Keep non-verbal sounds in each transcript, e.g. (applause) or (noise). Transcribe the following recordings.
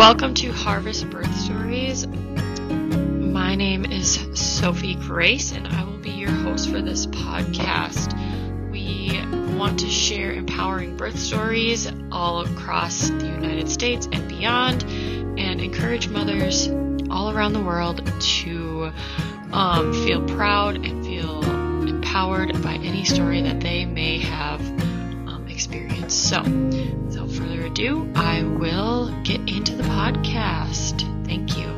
Welcome to Harvest Birth Stories. My name is Sophie Grace, and I will be your host for this podcast. We want to share empowering birth stories all across the United States and beyond, and encourage mothers all around the world to um, feel proud and feel empowered by any story that they may have um, experienced. So, ado, I will get into the podcast. Thank you.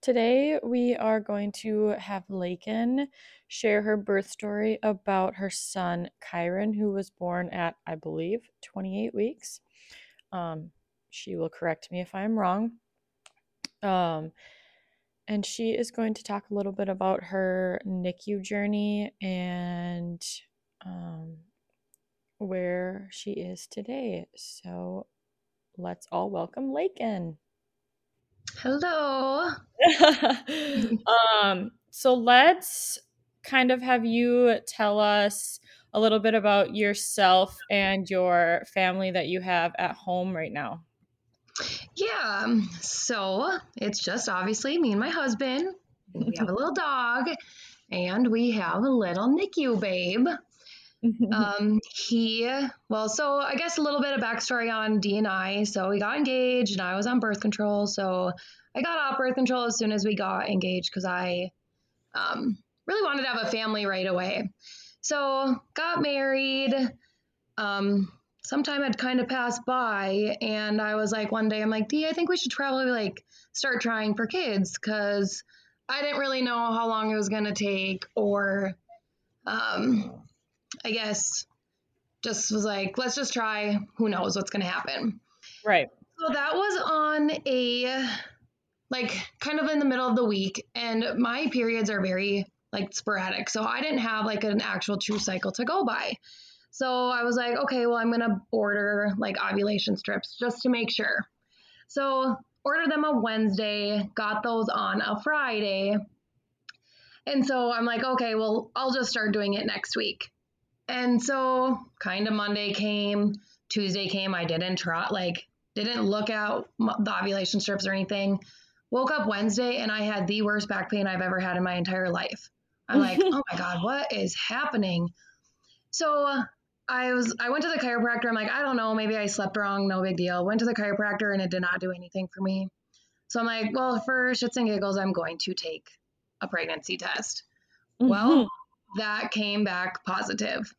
Today, we are going to have Laken share her birth story about her son, Kyron, who was born at, I believe, 28 weeks. Um, she will correct me if I'm wrong. Um, and she is going to talk a little bit about her NICU journey and um, where she is today. So let's all welcome Laken. Hello. (laughs) um, so let's kind of have you tell us a little bit about yourself and your family that you have at home right now. Yeah, so it's just obviously me and my husband. We have a little dog, and we have a little NICU babe. um, he, well, so I guess a little bit of backstory on D and I. So we got engaged, and I was on birth control. So I got off birth control as soon as we got engaged because I um, really wanted to have a family right away. So got married. Um, some time had kind of passed by, and I was like, one day, I'm like, Dee, I think we should probably like start trying for kids because I didn't really know how long it was going to take, or um, I guess just was like, let's just try. Who knows what's going to happen? Right. So that was on a like kind of in the middle of the week, and my periods are very like sporadic. So I didn't have like an actual true cycle to go by. So I was like, okay, well, I'm going to order like ovulation strips just to make sure. So ordered them a Wednesday, got those on a Friday. And so I'm like, okay, well, I'll just start doing it next week. And so kind of Monday came, Tuesday came, I didn't try, like, didn't look out the ovulation strips or anything. Woke up Wednesday and I had the worst back pain I've ever had in my entire life. I'm like, (laughs) oh my God, what is happening? So I was I went to the chiropractor. I'm like, I don't know, maybe I slept wrong, no big deal. Went to the chiropractor and it did not do anything for me. So I'm like, well, for shits and giggles, I'm going to take a pregnancy test. Mm-hmm. Well, that came back positive,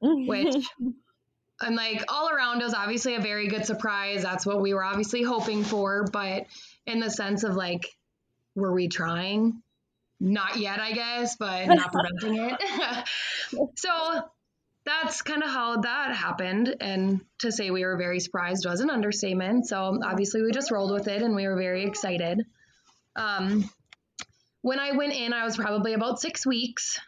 which (laughs) I'm like all around was obviously a very good surprise. That's what we were obviously hoping for, but in the sense of like, were we trying? Not yet, I guess, but not preventing it. (laughs) so that's kind of how that happened. And to say we were very surprised was an understatement. So obviously we just rolled with it and we were very excited. Um, when I went in, I was probably about six weeks.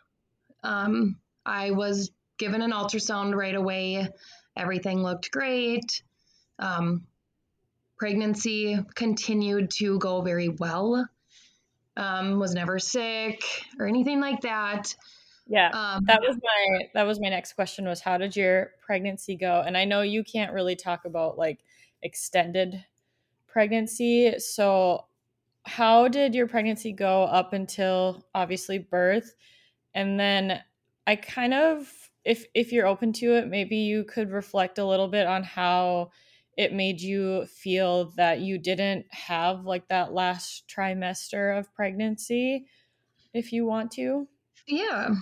Um, I was given an ultrasound right away. Everything looked great. Um, pregnancy continued to go very well. Um, was never sick or anything like that. Yeah, um, that was my that was my next question was how did your pregnancy go? And I know you can't really talk about like extended pregnancy, so how did your pregnancy go up until obviously birth? And then I kind of if if you're open to it, maybe you could reflect a little bit on how it made you feel that you didn't have like that last trimester of pregnancy if you want to. Yeah.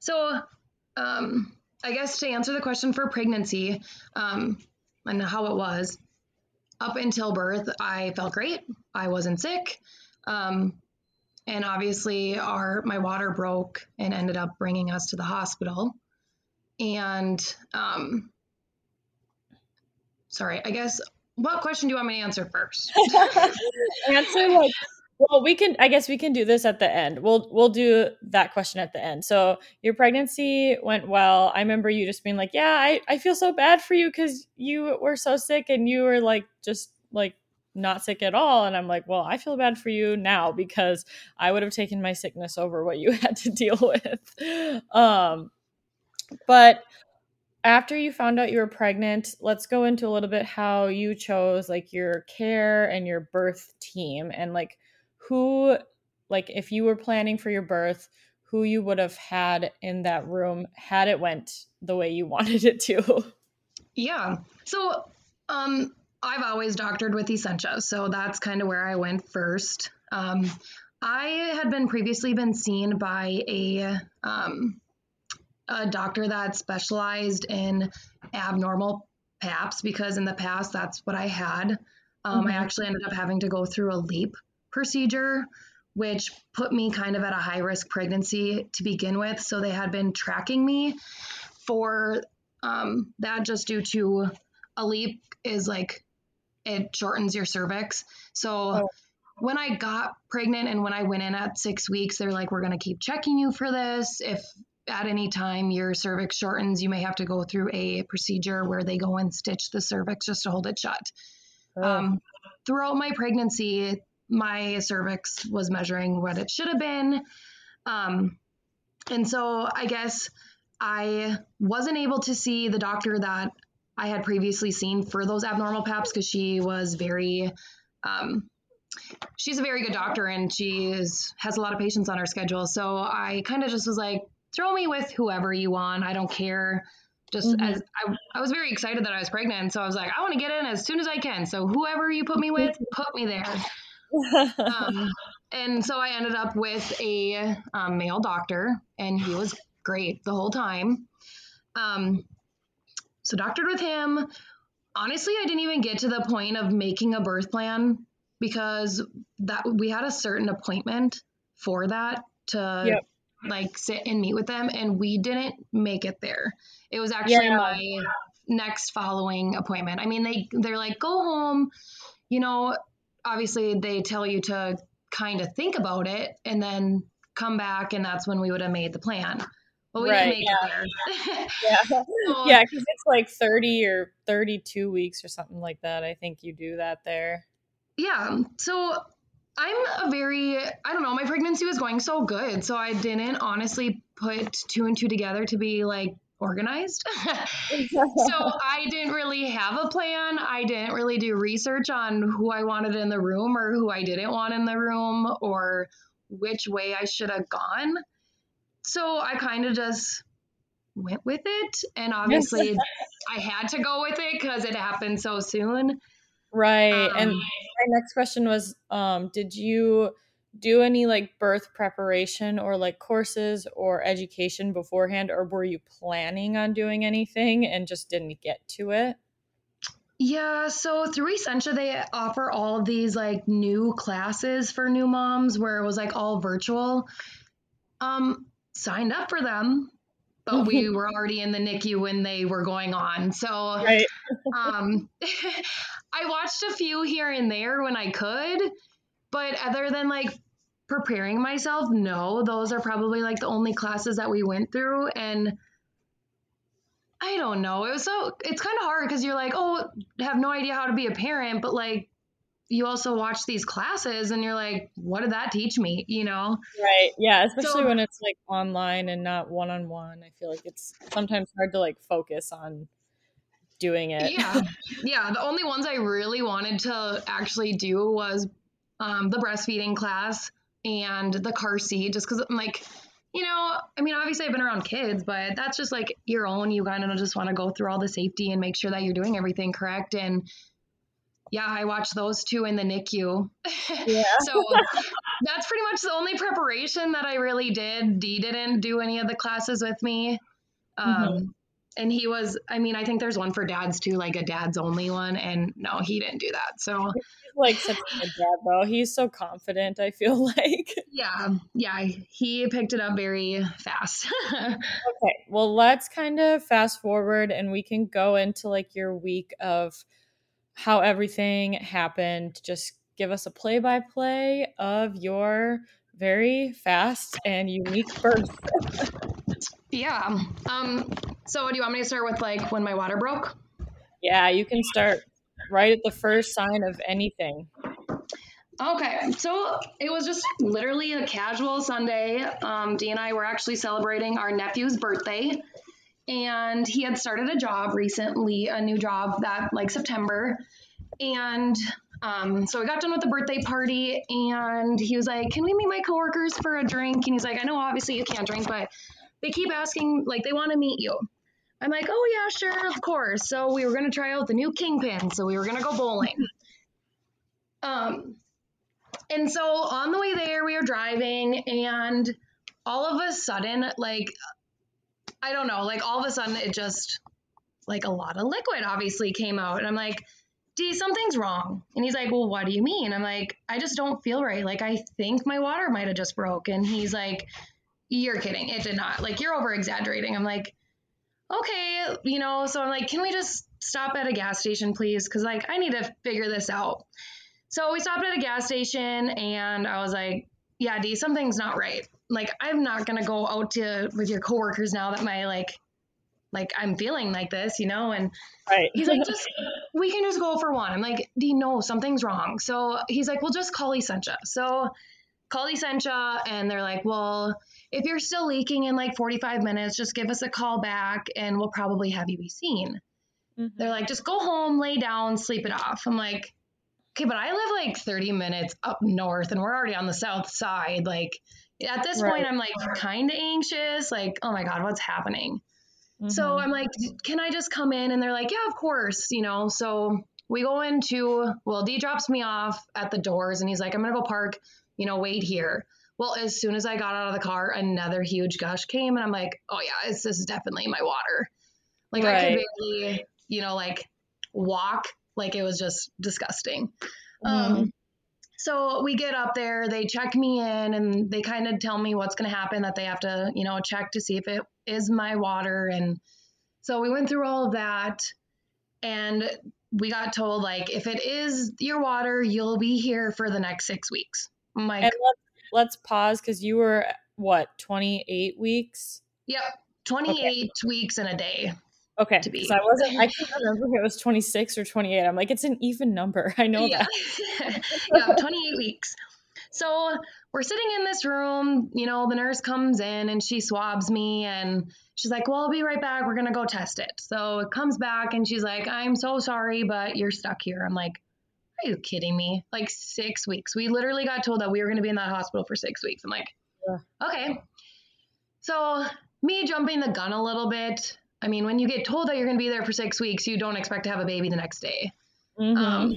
So, um, I guess to answer the question for pregnancy um, and how it was, up until birth, I felt great. I wasn't sick. Um, and obviously, our my water broke and ended up bringing us to the hospital. And um, sorry, I guess what question do you want me to answer first? (laughs) answer like well, we can I guess we can do this at the end. We'll we'll do that question at the end. So, your pregnancy went well. I remember you just being like, "Yeah, I I feel so bad for you cuz you were so sick and you were like just like not sick at all. And I'm like, well, I feel bad for you now because I would have taken my sickness over what you (laughs) had to deal with. Um, but after you found out you were pregnant, let's go into a little bit how you chose like your care and your birth team and like who like if you were planning for your birth, who you would have had in that room had it went the way you (laughs) wanted it to. Yeah. So, um I've always doctored with Essentia, so that's kind of where I went first. Um, I had been previously been seen by a um, a doctor that specialized in abnormal PAPs because in the past that's what I had. Um, mm-hmm. I actually ended up having to go through a LEEP procedure, which put me kind of at a high risk pregnancy to begin with. So they had been tracking me for um, that just due to a LEEP is like it shortens your cervix. So oh. when I got pregnant and when I went in at six weeks, they're like, we're going to keep checking you for this. If at any time your cervix shortens, you may have to go through a procedure where they go and stitch the cervix just to hold it shut. Oh. Um, throughout my pregnancy, my cervix was measuring what it should have been. Um, and so I guess I wasn't able to see the doctor that I had previously seen for those abnormal PAPs because she was very, um, she's a very good doctor and she is, has a lot of patients on her schedule. So I kind of just was like, throw me with whoever you want. I don't care. Just mm-hmm. as I, I was very excited that I was pregnant. So I was like, I want to get in as soon as I can. So whoever you put me with, put me there. Um, (laughs) and so I ended up with a um, male doctor, and he was great the whole time. Um, so doctored with him. Honestly, I didn't even get to the point of making a birth plan because that we had a certain appointment for that to yep like sit and meet with them and we didn't make it there it was actually yeah. my next following appointment i mean they they're like go home you know obviously they tell you to kind of think about it and then come back and that's when we would have made the plan. But we right, didn't make yeah. it (laughs) there yeah. So, yeah because it's like 30 or 32 weeks or something like that i think you do that there. Yeah. So I'm a very, I don't know, my pregnancy was going so good. So I didn't honestly put two and two together to be like organized. (laughs) so (laughs) I didn't really have a plan. I didn't really do research on who I wanted in the room or who I didn't want in the room or which way I should have gone. So I kind of just went with it. And obviously, (laughs) I had to go with it because it happened so soon. Right. Um, and my next question was um did you do any like birth preparation or like courses or education beforehand or were you planning on doing anything and just didn't get to it? Yeah, so through Essentia, they offer all of these like new classes for new moms where it was like all virtual. Um, signed up for them, but we (laughs) were already in the NICU when they were going on. So right. (laughs) um, (laughs) I watched a few here and there when I could, but other than like preparing myself, no, those are probably like the only classes that we went through. And I don't know. It was so, it's kind of hard because you're like, oh, have no idea how to be a parent, but like, you also watch these classes and you're like, what did that teach me? You know? Right. Yeah. Especially so, when it's like online and not one on one. I feel like it's sometimes hard to like focus on doing it. Yeah. yeah. The only ones I really wanted to actually do was um, the breastfeeding class and the car seat, just because I'm like, you know, I mean, obviously I've been around kids, but that's just like your own. You kind of just want to go through all the safety and make sure that you're doing everything correct. And yeah, I watched those two in the NICU. Yeah. (laughs) so that's pretty much the only preparation that I really did. Dee didn't do any of the classes with me. Um, mm-hmm and he was i mean i think there's one for dads too like a dad's only one. And no he didn't do that. So he's like such a good dad though. He's so confident i feel (laughs) like. Yeah. Yeah. He picked it up very fast. (laughs) Okay. Well let's kind of fast forward and we can go into like your week of how everything happened. Just give us a play by play of your very fast and unique birth. (laughs) Yeah. Um so, do you want me to start with like when my water broke? Yeah, you can start right at the first sign of anything. Okay, so it was just literally a casual Sunday. Um, Dee and I were actually celebrating our nephew's birthday, and he had started a job recently, a new job that like September, and um, so we got done with the birthday party, and he was like, "Can we meet my coworkers for a drink?" And he's like, "I know obviously you can't drink, but they keep asking, like they want to meet you." I'm like, "Oh yeah, sure, of course." So we were gonna try out the new Kingpin, so we were gonna go bowling. (laughs) Um, and so on the way there, we were driving, and all of a sudden, like, I don't know, like all of a sudden, it just, like, a lot of liquid obviously came out. And I'm like, D, something's wrong. And he's like, Well, what do you mean? I'm like, I just don't feel right. Like, I think my water might have just broke. And he's like, You're kidding. It did not. Like, you're over exaggerating. I'm like, Okay, you know, so I'm like, Can we just stop at a gas station, please? Because, like, I need to figure this out. So we stopped at a gas station and I was like, yeah, D, something's not right. Like, I'm not going to go out to with your coworkers now that my like, like I'm feeling like this, you know? And Right. he's like, just, (laughs) we can just go for one. I'm like, D, no, something's wrong. So he's like, well, just call Essentia. So call Essentia and they're like, well, if you're still leaking in like 45 minutes, just give us a call back and we'll probably have you be seen. Mhm. They're like, just go home, lay down, sleep it off. I'm like, okay, but I live like 30 minutes up north and we're already on the south side. Like at this Right. point, I'm like kind of anxious. Like, oh my God, what's happening? So Mhm. I'm like, can I just come in? And they're like, yeah, of course, you know. So we go into, well, D drops me off at the doors and he's like, I'm going to go park, you know, wait here. Well, as soon as I got out of the car, another huge gush came and I'm like, oh yeah, this is definitely my water. Like I could Right. barely, you know, like walk. Like it was just disgusting. Mhm. Um, so we get up there, they check me in, and they kind of tell me what's going to happen. That they have to, you know, check to see if it is my water. And so we went through all of that, and we got told like if it is your water, you'll be here for the next six weeks. I'm and let's, let's pause because you were what 28 weeks. yep, 28 weeks in a day. Okay, To be. because I wasn't. I can't remember if it was 26 or 28. I'm like, it's an even number. (laughs) I know yeah. that. (laughs) yeah, 28 weeks. So we're sitting in this room, you know, the nurse comes in and she swabs me and she's like, Well, I'll be right back. We're going to go test it. So it comes back and she's like, I'm so sorry, but you're stuck here. I'm like, Are you kidding me? Like six weeks. We literally got told that we were going to be in that hospital for six weeks. I'm like, Okay. So me jumping the gun a little bit. I mean, when you get told that you're going to be there for six weeks, you don't expect to have a baby the next day. Mhm. Um,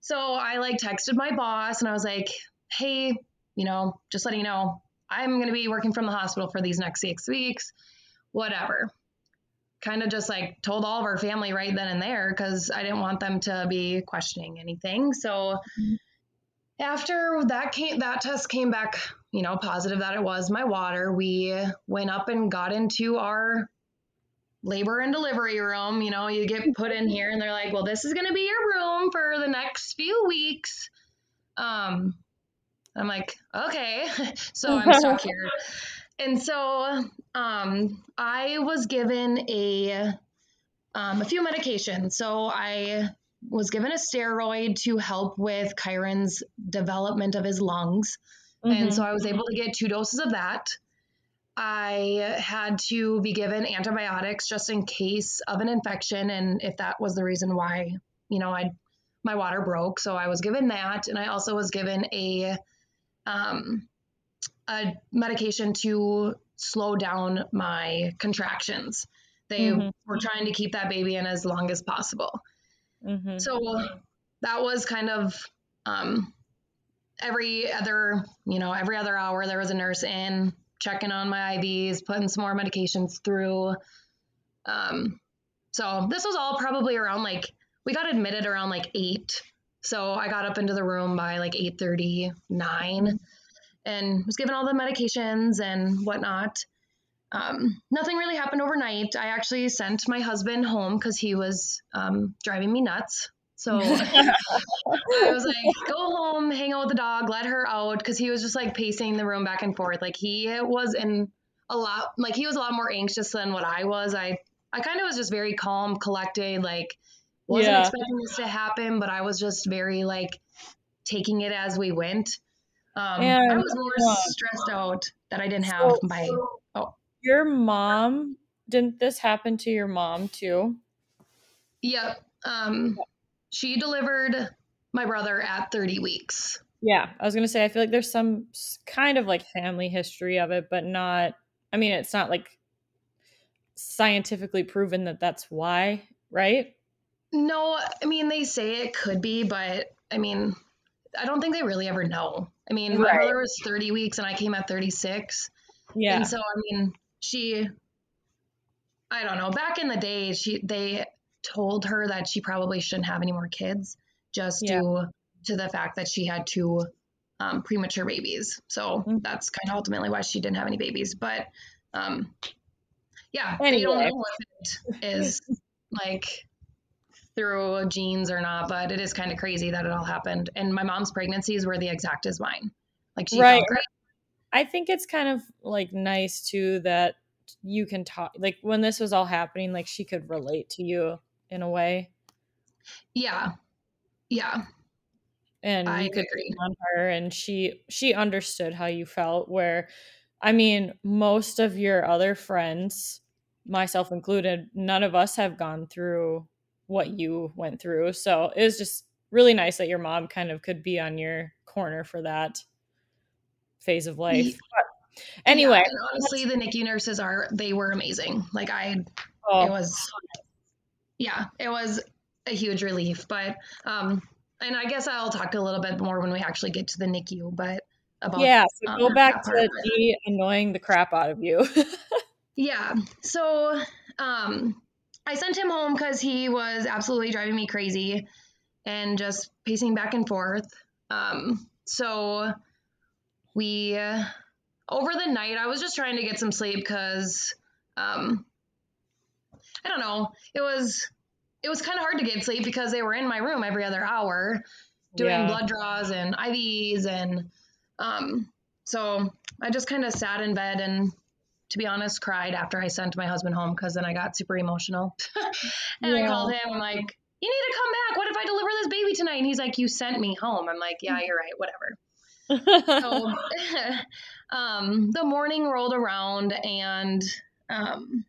so I like texted my boss and I was like, hey, you know, just letting you know, I'm going to be working from the hospital for these next six weeks, whatever. Kind of just like told all of our family right then and there because I didn't want them to be questioning anything. So Mhm. after that came, that test came back, you know, positive that it was my water. We went up and got into our labor and delivery room. You know, you get put in here and they're like, well, this is going to be your room for the next few weeks. Um, I'm like, okay. (laughs) so I'm stuck (laughs) here. And so um, I was given a, um, a few medications. So I was given a steroid to help with Kyron's development of his lungs. And Mhm. so I was able to get two doses of that. I had to be given antibiotics just in case of an infection and if that was the reason why, you know, I my water broke. So I was given that and I also was given a um a medication to slow down my contractions. They Mhm. were trying to keep that baby in as long as possible. Mhm. So that was kind of um, every other, you know, every other hour there was a nurse in checking on my IVs, putting some more medications through. Um, so this was all probably around like we got admitted around like eight. So I got up into the room by like eight thirty nine, and was given all the medications and whatnot. Um, nothing really happened overnight. I actually sent my husband home because he was um, driving me nuts. So (laughs) I was like, go home, hang out with the dog, let her out, because he was just like pacing the room back and forth. Like he was in a lot, like he was a lot more anxious than what I was. I, I kind of was just very calm, collected, like Wasn't Yeah. expecting this to happen, but I was just very like taking it as we went. Um, I was more uh, stressed out that I didn't have So- my. Oh, Your mom, didn't this happen to your mom too? yep. Um, she delivered my brother at 30 weeks. Yeah, I was gonna say I feel like there's some kind of like family history of it, but not. I mean, it's not like scientifically proven that that's why, right? No, I mean they say it could be, but I mean, I don't think they really ever know. I mean, my Right. brother was 30 weeks and I came at 36. Yeah, And so I mean, she I don't know, back in the day, she they told her that she probably shouldn't have any more kids just Yeah. due to the fact that she had two um, premature babies. So Mhm. that's kind of ultimately why she didn't have any babies. But um, yeah, they don't know if it is (laughs) like through genes or not, but it is kind of crazy that it all happened. And my mom's pregnancies were the exact as mine. Like she Right. felt great. I think it's kind of like nice too that you can talk. Like when this was all happening, like she could relate to you in a way, Yeah. Yeah. and I you could agree. on her, and she she understood how you felt. Where, I mean, most of your other friends, myself included, none of us have gone through what you went through. So it was just really nice that your mom kind of could be on your corner for that phase of life. Anyway, Yeah, honestly, the NICU nurses are they were amazing. Like I, oh, it was, yeah, it was a huge relief. But um, and I guess I'll talk a little bit more when we actually get to the NICU. But about yeah. So um, go back to part of it. me annoying the crap out of you. (laughs) Yeah. So um, I sent him home because he was absolutely driving me crazy and just pacing back and forth. Um, so we, uh, over the night, I was just trying to get some sleep because, um, I don't know, it was, it was kind of hard to get sleep because they were in my room every other hour doing Yeah. blood draws and IVs and, um, so I just kind of sat in bed and to be honest, cried after I sent my husband home because then I got super emotional. (laughs) and I called him. I'm like, you need to come back. What if I deliver this baby tonight? And he's like, you sent me home. I'm like, yeah, you're right. Whatever. So (laughs) (laughs) um, the morning rolled around and um,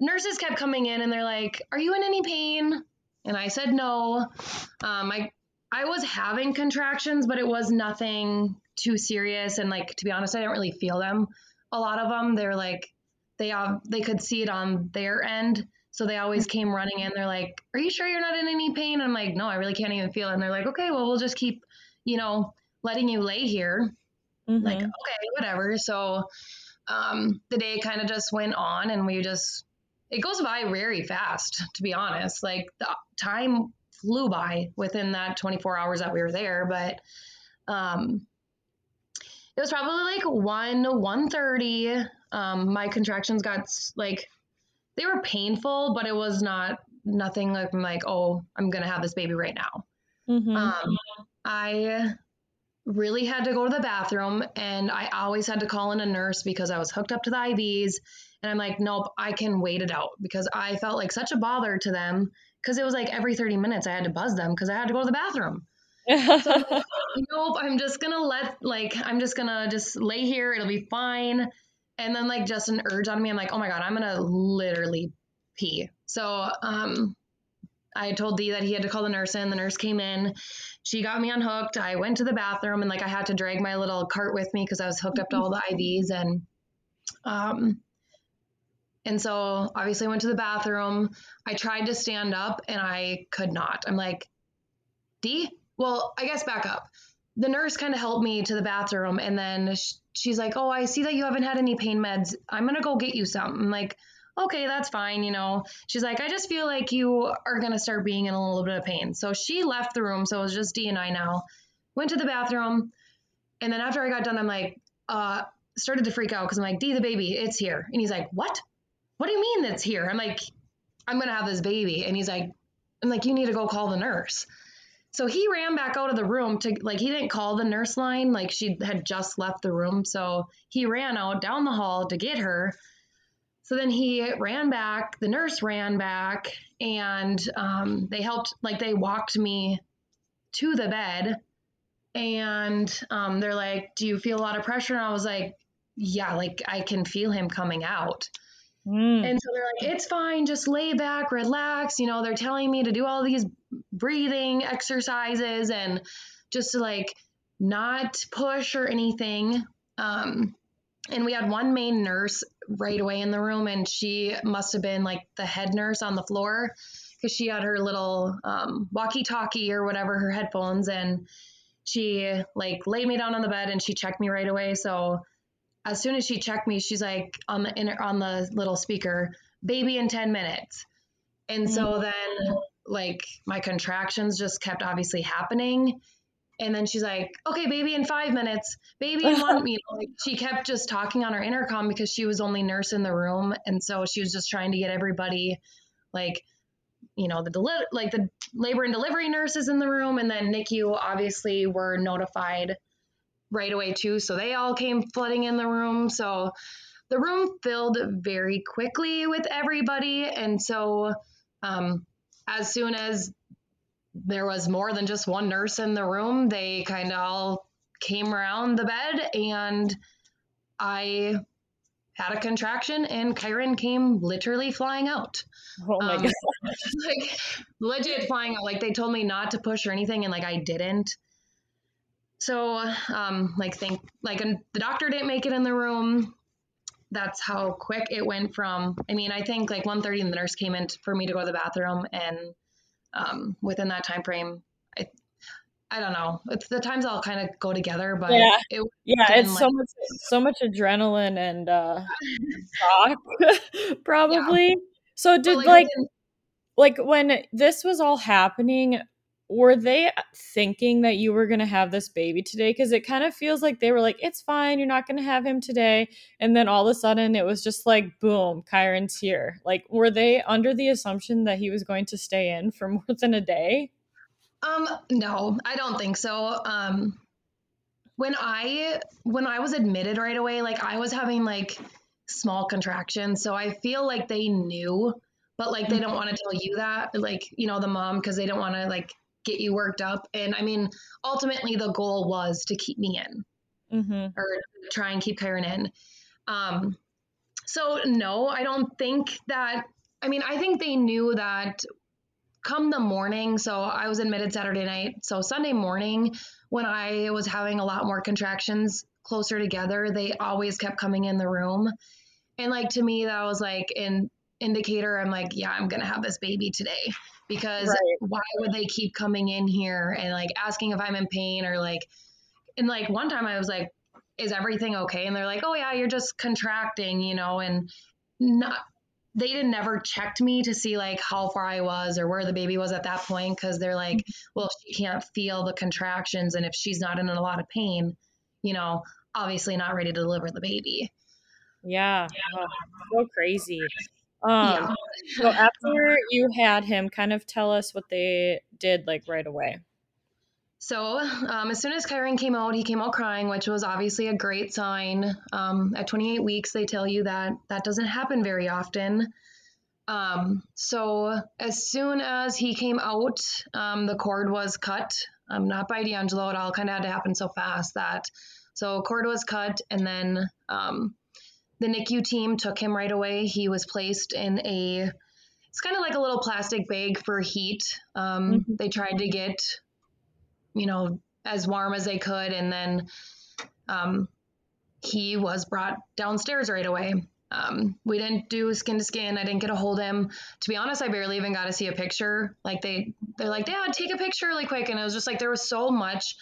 nurses kept coming in and they're like, are you in any pain? And I said no. Um, I I was having contractions, but it was nothing too serious. And like to be honest, I didn't really feel them. A lot of them, they're like they have they could see it on their end. So they always came running in. They're like, "Are you sure you're not in any pain?" I'm like, "No, I really can't even feel it." And they're like, "Okay, well, we'll just keep, you know, letting you lay here." Like, Mhm. okay, whatever. So um, the day kind of just went on, and we just it goes by very fast, to be honest. Like the time flew by within that 24 hours that we were there, but um, it was probably like 1 1.30 um, my contractions got like they were painful but it was not nothing like I'm like oh i'm gonna have this baby right now. Mhm. um, i really had to go to the bathroom and i always had to call in a nurse because i was hooked up to the ivs and i'm like nope i can wait it out because i felt like such a bother to them because it was like every 30 minutes i had to buzz them because i had to go to the bathroom so like, (laughs) nope, I'm just gonna let like I'm just gonna just lay here, it'll be fine. And then like just an urge on me, I'm like, oh my god, I'm gonna literally pee. So um I told Dee that he had to call the nurse in. The nurse came in. She got me unhooked. I went to the bathroom and like I had to drag my little cart with me because I was hooked up to all the IVs and um and so obviously I went to the bathroom. I tried to stand up and I could not. I'm like, Dee, well, I guess back up. The nurse kind of helped me to the bathroom, and then she's like, "Oh, I see that you haven't had any pain meds. I'm gonna go get you some." I'm like, "Okay, that's fine." You know, she's like, "I just feel like you are gonna start being in a little bit of pain." So she left the room. So it was just D and I now. Went to the bathroom, and then after I got done, I'm like, uh, started to freak out because I'm like, "D, the baby, it's here," and he's like, "What? What do you mean it's here?" I'm like, "I'm gonna have this baby," and he's like, "I'm like, you need to go call the nurse." So he ran back out of the room to like he didn't call the nurse line like she had just left the room. So he ran out down the hall to get her. So then he ran back, the nurse ran back, and um, they helped, like, they walked me to the bed. And um, they're like, Do you feel a lot of pressure? And I was like, Yeah, like I can feel him coming out. Mm. And so they're like, It's fine, just lay back, relax. You know, they're telling me to do all these breathing exercises and just to like not push or anything. Um, and we had one main nurse right away in the room, and she must have been like the head nurse on the floor because she had her little um, walkie-talkie or whatever, her headphones, and she like laid me down on the bed and she checked me right away. So as soon as she checked me, she's like on the inner on the little speaker, baby in 10 minutes. And mm-hmm. so then like my contractions just kept obviously happening and then she's like, okay, baby in five minutes, baby in one, (laughs) you know, like she kept just talking on her intercom because she was only nurse in the room. And so she was just trying to get everybody like, you know, the deli- like the labor and delivery nurses in the room. And then NICU obviously were notified right away too. So they all came flooding in the room. So the room filled very quickly with everybody. And so, um, as soon as there was more than just one nurse in the room. They kind of all came around the bed and I had a contraction and Kyron came literally flying out. Oh my um, god. (laughs) like legit flying out. Like they told me not to push or anything and like I didn't. So um like think like the doctor didn't make it in the room. That's how quick it went from I mean, I think like 1:30 the nurse came in for me to go to the bathroom and um, within that time frame. I I don't know. It's the times all kind of go together, but yeah, it, yeah, it's like, so much so much adrenaline and uh, (laughs) shock, (laughs) probably. Yeah. So did like, like like when this was all happening, were they thinking that you were going to have this baby today? Because it kind of feels like they were like, it's fine, you're not going to have him today. And then all of a sudden it was just like, boom, Kyron's here. Like, were they under the assumption that he was going to stay in for (laughs) more than a day? Um, no, I don't think so. Um, when I when I was admitted right away, like I was having like small contractions, so I feel like they knew, but like they don't want to tell you that, like you know the mom, because they don't want to like get you worked up. And I mean, ultimately, the goal was to keep me in mm-hmm. or try and keep Kyron in. Um, so, no, I don't think that. I mean, I think they knew that come the morning. So, I was admitted Saturday night. So, Sunday morning, when I was having a lot more contractions closer together, they always kept coming in the room. And, like, to me, that was like an indicator. I'm like, yeah, I'm going to have this baby today because right. why would they keep coming in here and like asking if I'm in pain or like and like one time I was like is everything okay and they're like oh yeah you're just contracting you know and not they didn't never checked me to see like how far I was or where the baby was at that point because they're like, mm-hmm. well, she can't feel the contractions, and if she's not in a lot of pain, you know, obviously not ready to deliver the baby. Yeah, yeah. So crazy. Um, yeah. so (laughs) after you had him, kind of tell us what they did like right away. So um, as soon as Kyron came out, he came out crying, which was obviously a great sign. Um, at 28 weeks, they tell you that that doesn't happen very often. Um, so as soon as he came out, um, the cord was cut. Um, not by D'Angelo. It all kind of had to happen so fast that so cord was cut, and then um, the NICU team took him right away. He was placed in a, it's kind of like a little plastic bag for heat. Um, mm-hmm. They tried to get, you know, as warm as they could. And then um, he was brought downstairs right away. Um, we didn't do skin to skin. I didn't get a hold of him. To be honest, I barely even got to see a picture. Like they, they're like, Dad, take a picture really quick. And it was just like there was so much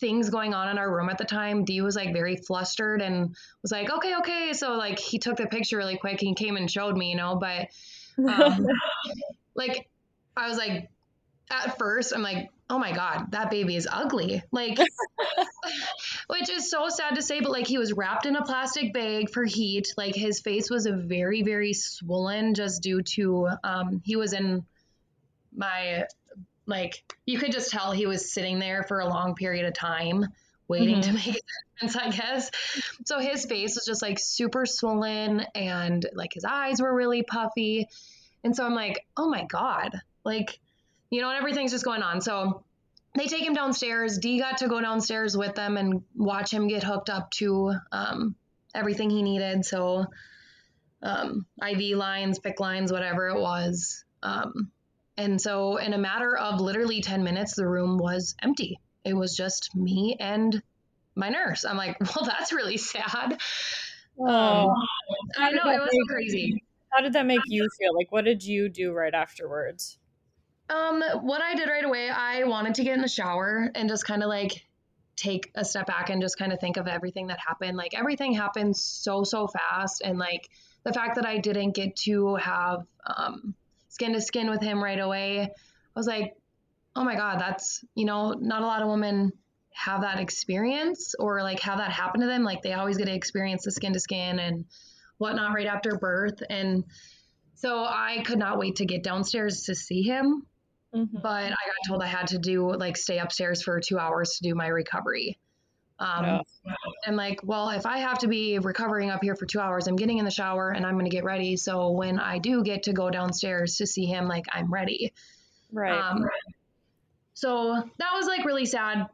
things going on in our room at the time. D was like very flustered and was like, okay, okay. So like he took the picture really quick and came and showed me, you know, but um, (laughs) like I was like, at first I'm like, oh my God, that baby is ugly. Like, (laughs) which is so sad to say, but like he was wrapped in a plastic bag for heat. Like his face was very, very swollen just due to, um, he was in my like you could just tell he was sitting there for a long period of time waiting Mhm. to make sense, I guess. So his face was just like super swollen and like his eyes were really puffy. And so I'm like, oh my God. Like, you know, and everything's just going on. So they take him downstairs. Dee got to go downstairs with them and watch him get hooked up to um, everything he needed. So um, IV lines, PICC lines, whatever it was. Um, and so in a matter of literally 10 minutes, the room was empty. It was just me and my nurse. I'm like, (laughs) well, that's really sad. Oh, I know it was make- crazy. how did that make you feel? Like, what did you do right afterwards? Um, what I did right away, I wanted to get in the shower and just kind of like take a step back and just kind of think of everything that happened. Like everything happened so so fast, and like the fact that I didn't get to have um, skin to skin with him right away, I was like, oh my god, that's you know not a lot of women have that experience or like have that happen to them. Like they always get to experience the skin to skin and whatnot right after birth, and so I could not wait to get downstairs to see him Mhm. but I got told I had to do like stay upstairs for two hours to do my recovery. Um, Yeah. And like, well, if I have to be recovering up here for two hours, I'm getting in the shower and I'm going to get ready. So when I do get to go downstairs to see him, like I'm ready. Right. Um, so that was like really sad.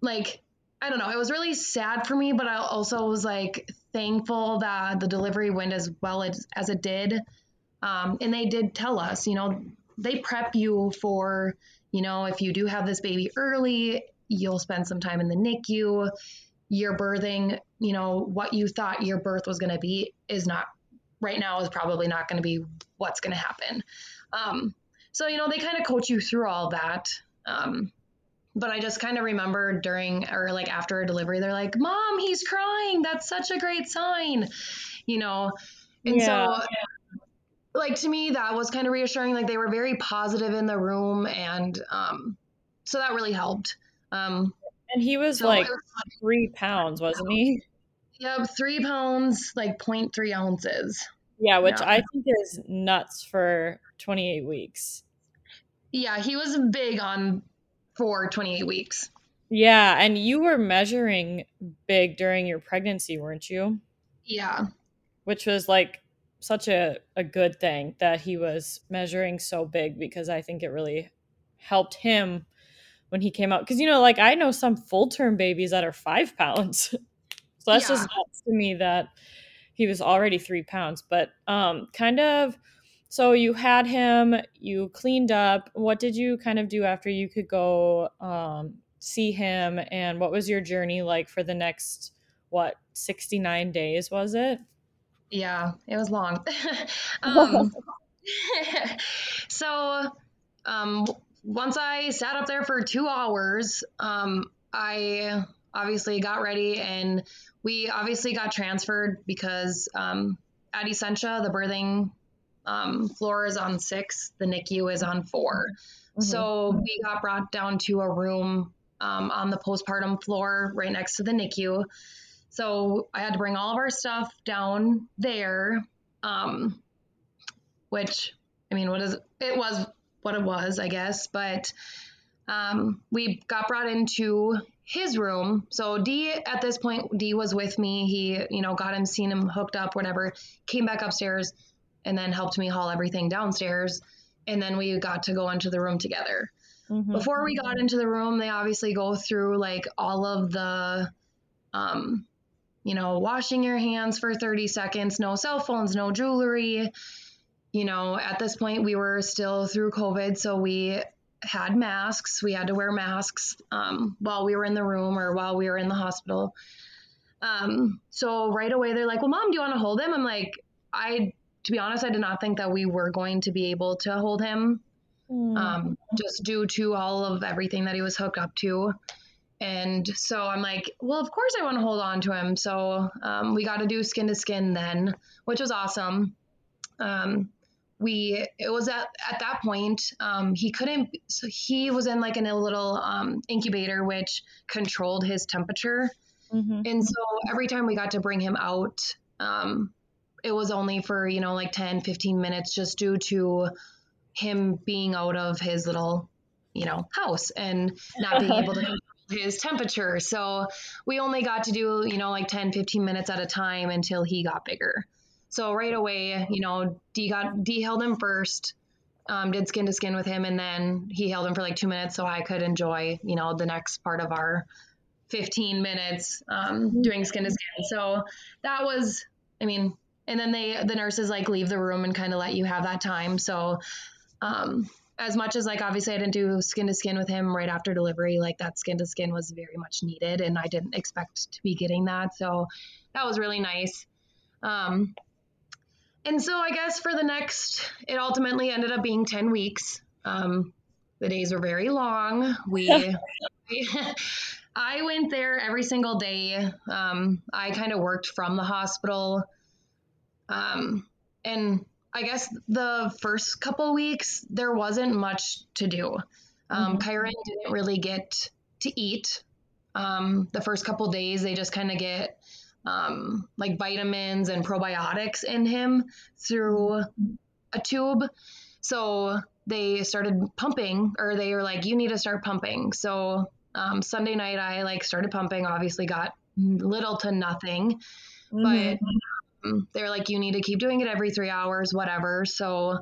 Like, I don't know, it was really sad for me, but I also was like thankful that the delivery went as well as, as it did. Um, and they did tell us, you know, they prep you for, you know, if you do have this baby early, you'll spend some time in the NICU. Your birthing, you know, what you thought your birth was going to be is not right now is probably not going to be what's going to happen. Um, so, you know, they kind of coach you through all that. Um, but I just kind of remember during or like after a delivery, they're like, Mom, he's crying. That's such a great sign, you know? And Yeah. so, like, to me, that was kind of reassuring. Like, they were very positive in the room. And um, so that really helped. Um, and he was so like was, three pounds, wasn't he? yep, three pounds, like 0.3 ounces. Yeah, which Yeah. I think is nuts for 28 weeks. Yeah, he was big on for 28 weeks. Yeah, and you were measuring big during your pregnancy, weren't you? Yeah. Which was like such a, a good thing that he was measuring so big because I think it really helped him when he came out. Because, you know, like I know some full term babies that are five pounds. (laughs) so that's just nuts to me that he was already three pounds. But um, kind of, so you had him, you cleaned up. What did you kind of do after you could go um, see him? And what was your journey like for the next, what, 69 days was it? Yeah, it was long. (laughs) um, (laughs) so, um, once I sat up there for two hours, um, I obviously got ready and we obviously got transferred because um, at Essentia, the birthing um, floor is on six, the NICU is on 4 So we got brought down to a room um, on the postpartum floor right next to the NICU. So I had to bring all of our stuff down there, um, which I mean, what is it was what it was, I guess. But um, we got brought into his room. So D at this point, D was with me. He, you know, got him, seen him hooked up, whatever. Came back upstairs, and then helped me haul everything downstairs. And then we got to go into the room together Mhm. before we got into the room they obviously go through like all of the um you know washing your hands for 30 seconds no cell phones no jewelry you know at this point we were still through covid so we had masks we had to wear masks um, while we were in the room or while we were in the hospital um, so right away they're like well mom do you want to hold him i'm like i to be honest i did not think that we were going to be able to hold him Mm. um, just due to all of everything that he was hooked up to. And so I'm like, well, of course I want to hold on to him. So um, we got to do skin to skin then, which was awesome. Um, we it was at at that point um, he couldn't so he was in like in a little um, incubator which controlled his temperature Mhm. and so every time we got to bring him out um, it was only for you know like 10 15 minutes just due to him being out of his little you know house and not being able to (laughs) control his temperature. So we only got to do, you know, like 10, 15 minutes at a time until he got bigger. So right away, you know, D got D held him first, um, did skin to skin with him, and then he held him for like two minutes so I could enjoy, you know, the next part of our 15 minutes um, doing skin to skin. So that was, I mean, and then they the nurses like leave the room and kind of let you have that time. So um, as much as like obviously I didn't do skin to skin with him right after delivery, like that skin to skin was very much needed, and I didn't expect to be getting that. So that was really nice. Um, and so I guess for the next, it ultimately ended up being 10 weeks. Um, the days were very long. We, (laughs) I went there every single day. Um, I kind of worked from the hospital. Um, and I guess the first couple weeks, there wasn't much to do. Um, mm-hmm. Kyron didn't really get to eat. Um, the first couple days, they just kind of get um, like vitamins and probiotics in him through a tube. So they started pumping, or they were like, "You need to start pumping." So um, Sunday night, I like started pumping. Obviously, got little to nothing, mm-hmm. but um, they're like, "You need to keep doing it every three hours, whatever." So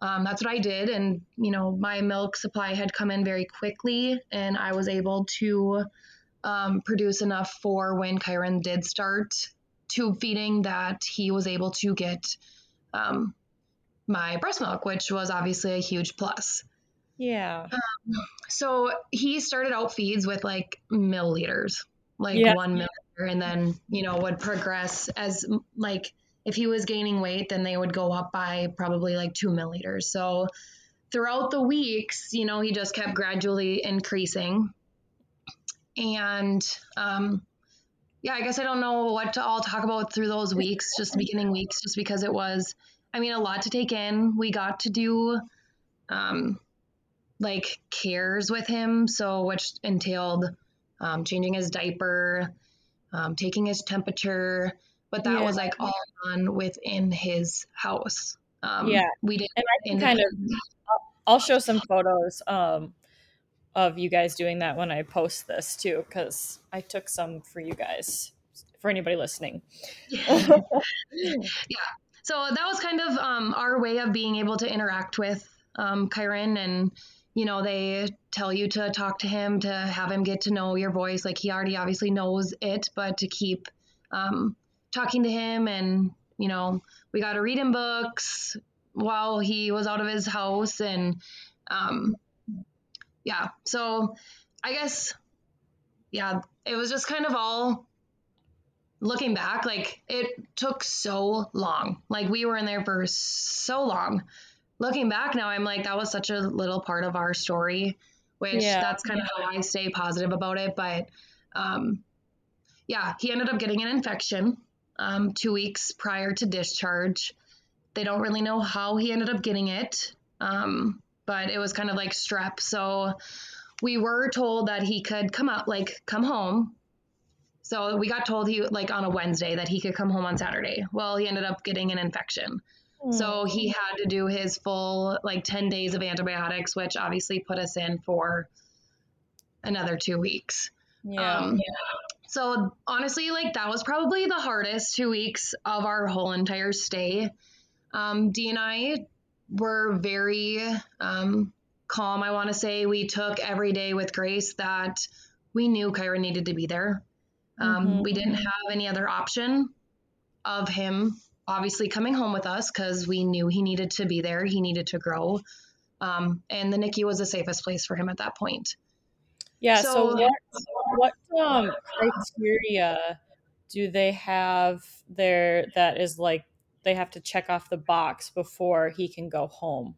um, that's what I did, and you know, my milk supply had come in very quickly, and I was able to um, produce enough for when Kyron did start tube feeding that he was able to get um, my breast milk, which was obviously a huge plus. Yeah. Um, so he started out feeds with like milliliters, like yeah. one milliliter, and then, you know, would progress as like if he was gaining weight, then they would go up by probably like two milliliters. So throughout the weeks, you know, he just kept gradually increasing and um, yeah, I guess I don't know what to all talk about through those weeks, just beginning weeks, just because it was, I mean, a lot to take in. We got to do um, like cares with him, so which entailed um, changing his diaper, um, taking his temperature, but that yeah. was like all done within his house. Um, yeah, we did. And I can kind of, I'll show some photos um, of you guys doing that when I post this too, because I took some for you guys, for anybody listening. (laughs) yeah. So that was kind of um, our way of being able to interact with um, Kyron and you know, they tell you to talk to him, to have him get to know your voice. Like he already obviously knows it, but to keep um, talking to him. And, you know, we got to read him books while he was out of his house. And, um, yeah. So I guess, yeah, it was just kind of all looking back, like it took so long. Like we were in there for so long. Looking back now, I'm like, that was such a little part of our story, which yeah. that's kind of how I stay positive about it. But um, yeah, he ended up getting an infection um, two weeks prior to discharge. They don't really know how he ended up getting it. Um, but it was kind of like strep. So we were told that he could come up, like come home. So we got told he like on a Wednesday that he could come home on Saturday. Well, he ended up getting an infection. So he had to do his full like 10 days of antibiotics, which obviously put us in for another two weeks. Yeah. Um, yeah. So honestly, like that was probably the hardest two weeks of our whole entire stay. Um, D and I were very um, calm. I want to say we took every day with grace that we knew Kyron needed to be there. Um, mm-hmm. We didn't have any other option of him obviously coming home with us because we knew he needed to be there. He needed to grow. Um, and the NICU was the safest place for him at that point. Yeah. So, so what, what um, criteria do they have there that is like they have to check off the box before he can go home?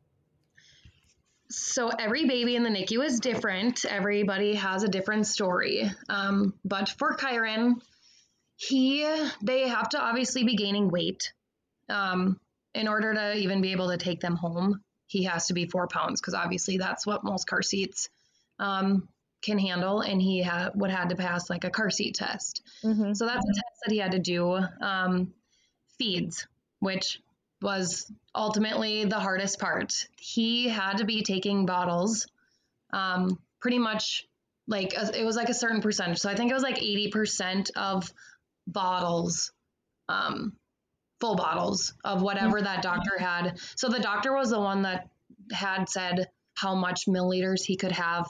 So every baby in the NICU is different. Everybody has a different story. Um, but for Kyron, he they have to obviously be gaining weight um, in order to even be able to take them home. He has to be four pounds because obviously that's what most car seats um, can handle, and he ha- would had to pass like a car seat test. Mm-hmm. So that's a test that he had to do. Um, feeds which was ultimately the hardest part. He had to be taking bottles um, pretty much like a, it was like a certain percentage. So I think it was like 80% of bottles, um, full bottles of whatever that doctor had. So the doctor was the one that had said how much milliliters he could have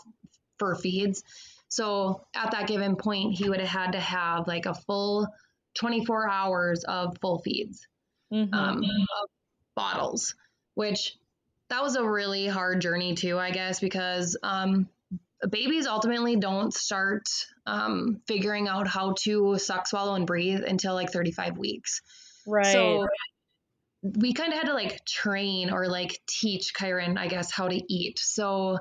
for feeds. So at that given point, he would have had to have like a full 24 hours of full feeds, Um, of bottles, which that was a really hard journey too, I guess, because um, babies ultimately don't start um, figuring out how to suck, swallow, and breathe until like 35 weeks. right. So we kind of had to like train or like teach Kyron, I guess, how to eat. So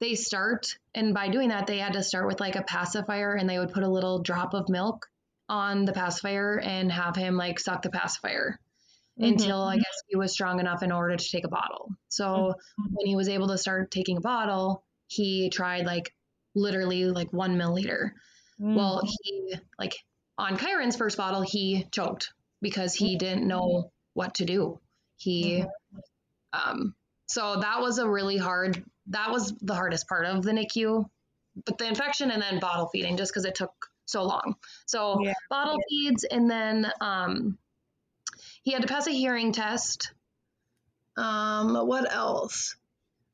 they start, and by doing that, they had to start with like a pacifier and they would put a little drop of milk on the pacifier and have him like suck the pacifier Mhm. until I guess he was strong enough in order to take a bottle. So when he was able to start taking a bottle, he tried like literally like one milliliter. Mm. Well, he like on Kyron's first bottle, he choked because he didn't know what to do. He, um, so that was a really hard. That was the hardest part of the NICU, but the infection and then bottle feeding, just because it took so long. So Yeah. bottle feeds, and then um, he had to pass a hearing test. Um, what else?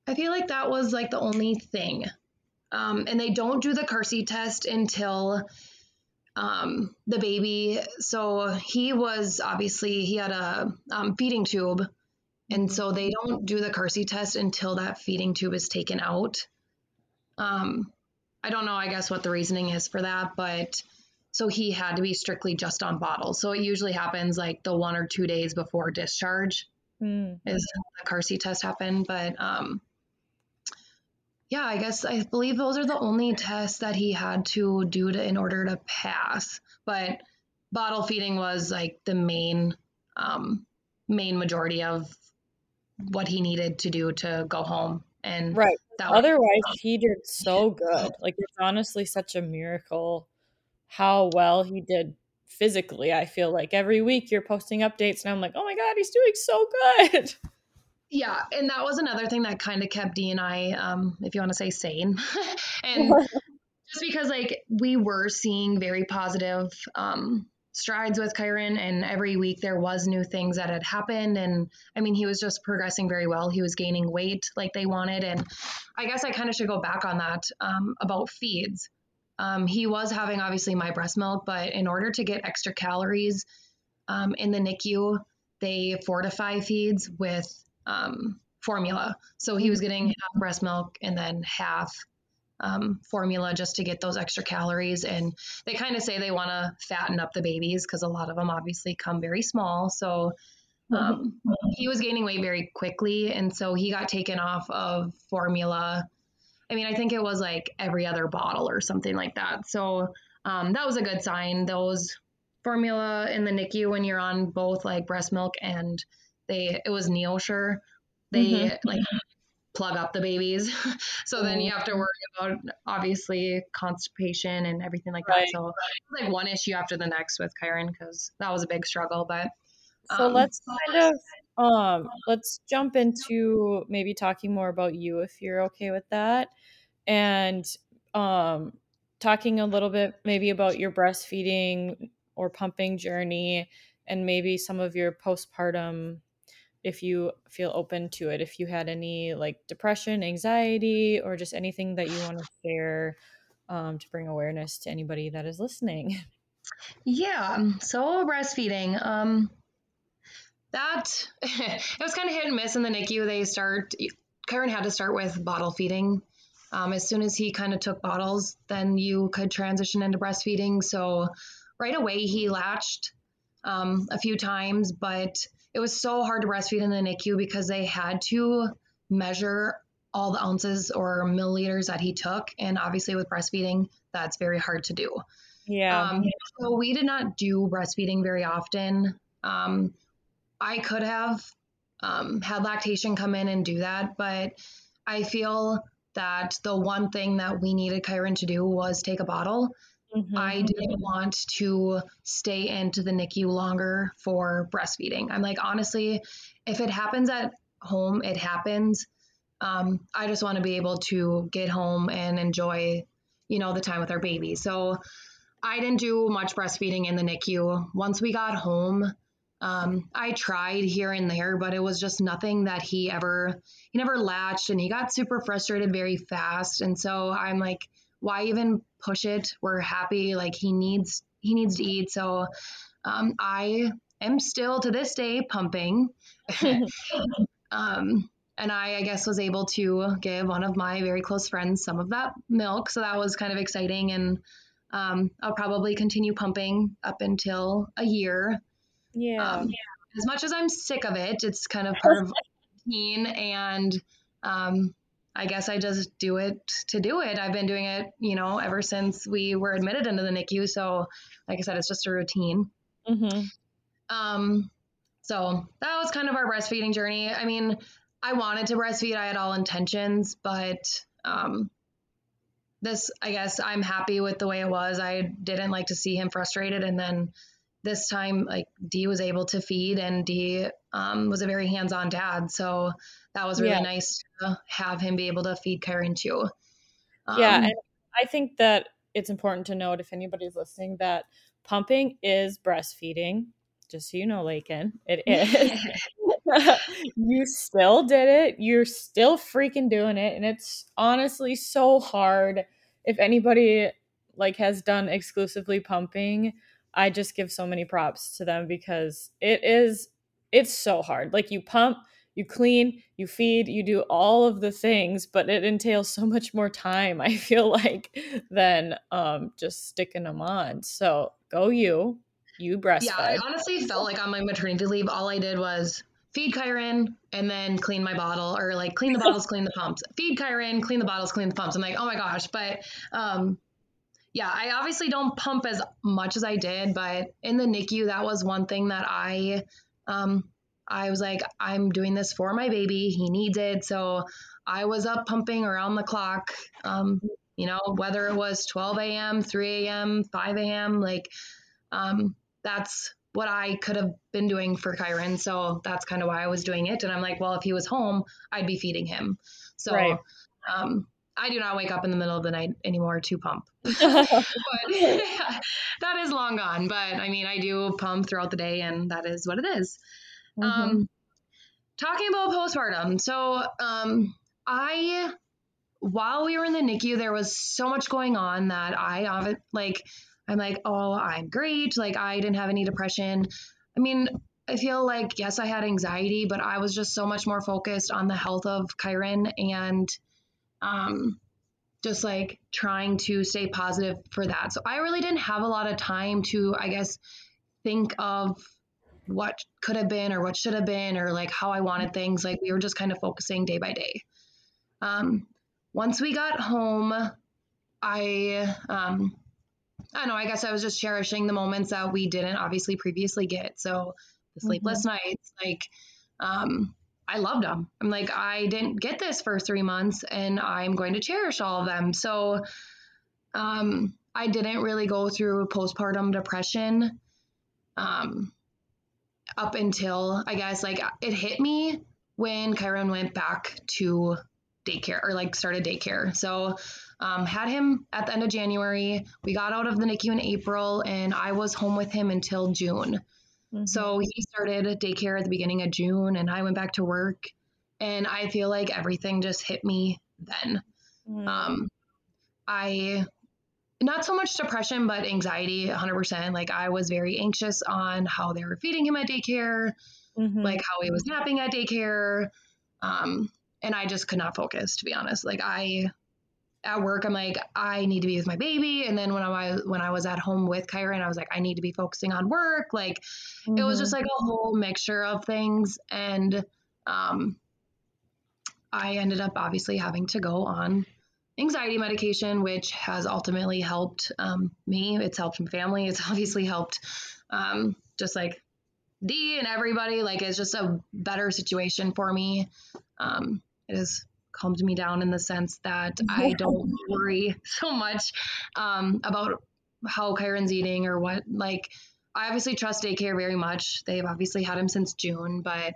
I feel like that was like the only thing. Um, and they don't do the car seat test until um, the baby. So he was obviously he had a um, feeding tube, and so they don't do the car seat test until that feeding tube is taken out. Um, I don't know. I guess what the reasoning is for that, but so he had to be strictly just on bottles. So it usually happens like the one or two days before discharge Mm. is the car seat test happened. But um, yeah, I guess I believe those are the only tests that he had to do to in order to pass. But bottle feeding was like the main um, main majority of what he needed to do to go home. And Right. Otherwise, he did so good. Like it's honestly such a miracle how well he did physically. I feel like every week you're posting updates, and I'm like, oh my god, he's doing so good. (laughs) yeah, and that was another thing that kind of kept D and I, um, if you want to say, sane. (laughs) and (laughs) just because like we were seeing very positive um, strides with Kyron, and every week there was new things that had happened, and I mean he was just progressing very well. He was gaining weight like they wanted, and I guess I kind of should go back on that um, about feeds. Um, he was having obviously my breast milk, but in order to get extra calories um, in the NICU, they fortify feeds with um, formula. So he was getting half breast milk and then half um, formula just to get those extra calories. And they kind of say they want to fatten up the babies because a lot of them obviously come very small. So um, he was gaining weight very quickly. And so he got taken off of formula. I mean, I think it was like every other bottle or something like that. So um, that was a good sign. Those formula in the NICU when you're on both like breast milk and they it was Neosure. They Mhm. like plug up the babies. (laughs) so then you have to worry about obviously constipation and everything like that. Right. So like one issue after the next with Kyron because that was a big struggle. But So Um, let's kind of um let's jump into maybe talking more about you if you're okay with that and um talking a little bit maybe about your breastfeeding or pumping journey and maybe some of your postpartum if you feel open to it if you had any like depression anxiety or just anything that you want to share um, to bring awareness to anybody that is listening Yeah. So breastfeeding. Um, that (laughs) it was kind of hit and miss in the NICU. They start. Kyron had to start with bottle feeding. Um, as soon as he kind of took bottles, then you could transition into breastfeeding. So right away he latched um, a few times, but it was so hard to breastfeed in the NICU because they had to measure all the ounces or milliliters that he took, and obviously with breastfeeding, that's very hard to do. yeah Um, so we did not do breastfeeding very often. Um, I could have um, had lactation come in and do that, but I feel that the one thing that we needed Kyron to do was take a bottle. Mhm. I didn't want to stay into the NICU longer for breastfeeding. I'm like, honestly, if it happens at home, it happens. Um, I just want to be able to get home and enjoy you know, the time with our baby. So I didn't do much breastfeeding in the NICU. Once we got home, um, I tried here and there, but it was just nothing that he ever, he never latched and he got super frustrated very fast. And so I'm like, why even push it? We're happy. Like he needs, he needs to eat. So um, I am still to this day pumping. (laughs) um, and I, I guess, was able to give one of my very close friends some of that milk. So that was kind of exciting. And um, I'll probably continue pumping up until a year. Yeah. Um, as much as I'm sick of it, it's kind of (laughs) part of routine. And um, I guess I just do it to do it. I've been doing it, you know, ever since we were admitted into the NICU. So, like I said, it's just a routine. Mm-hmm. Um, so that was kind of our breastfeeding journey. I mean, I wanted to breastfeed. I had all intentions, but um, this, I guess, I'm happy with the way it was. I didn't like to see him frustrated, and then this time, like D was able to feed, and D um, was a very hands-on dad. So that was really yeah. nice to have him be able to feed Kyron too. Um, yeah, and I think that it's important to note if anybody's listening that pumping is breastfeeding. Just so you know, Laken, it (laughs) is. (laughs) you still did it. You're still freaking doing it, and it's honestly so hard. If anybody like has done exclusively pumping, I just give so many props to them because it is it's so hard. Like you pump, you clean, you feed, you do all of the things, but it entails so much more time, I feel like, than um, just sticking them on. So go you, you breastfeed. Yeah, I honestly felt like on my maternity leave, all I did was feed Kyron and then clean my bottle or like clean the bottles, clean the pumps. Feed Kyron, clean the bottles, clean the pumps. I'm like, oh my gosh. But um, yeah, I obviously don't pump as much as I did, but in the NICU, that was one thing that I um, I was like, I'm doing this for my baby. He needs it. So I was up pumping around the clock. Um, you know, whether it was 12 a.m., 3 a.m., 5 a.m., like um, that's what I could have been doing for Kyron. So that's kind of why I was doing it. And I'm like, well, if he was home, I'd be feeding him. So right. um, I do not wake up in the middle of the night anymore to pump. (laughs) but yeah, (laughs) that is long gone. But I mean, I do pump throughout the day, and that is what it is. Mm-hmm. Um, talking about postpartum. So, um, I, while we were in the NICU, there was so much going on that I, like, I'm like, oh, I'm great. Like, I didn't have any depression. I mean, I feel like, yes, I had anxiety, but I was just so much more focused on the health of Kyron and, um, just like trying to stay positive for that. So I really didn't have a lot of time to, I guess, think of what could have been or what should have been or like how I wanted things. Like we were just kind of focusing day by day. Um, once we got home, I um, I don't know. I guess I was just cherishing the moments that we didn't obviously previously get. So the sleepless mm-hmm. nights, like um, I loved them. I'm like I didn't get this for three months, and I'm going to cherish all of them. So um, I didn't really go through postpartum depression. Um, up until I guess like it hit me when Kyron went back to daycare or like started daycare. So um, had him at the end of January. We got out of the NICU in April, and I was home with him until June. Mm-hmm. So he started daycare at the beginning of June, and I went back to work. And I feel like everything just hit me then. Mm-hmm. Um, I not so much depression, but anxiety 100%. Like I was very anxious on how they were feeding him at daycare, mm-hmm. like how he was napping at daycare. Um, and I just could not focus, to be honest. Like I, at work, I'm like, I need to be with my baby. And then when I when I was at home with Kyron, I was like, I need to be focusing on work. Like mm-hmm. it was just mm-hmm. like a whole mixture of things. And um, I ended up obviously having to go on anxiety medication, which has ultimately helped um, me. It's helped my family. It's (laughs) obviously helped um, just like D and everybody. Like it's just a better situation for me. Um, it has calmed me down in the sense that (laughs) I don't worry so much um, about how Kyron's eating or what. Like I obviously trust daycare very much. They've obviously had him since June, but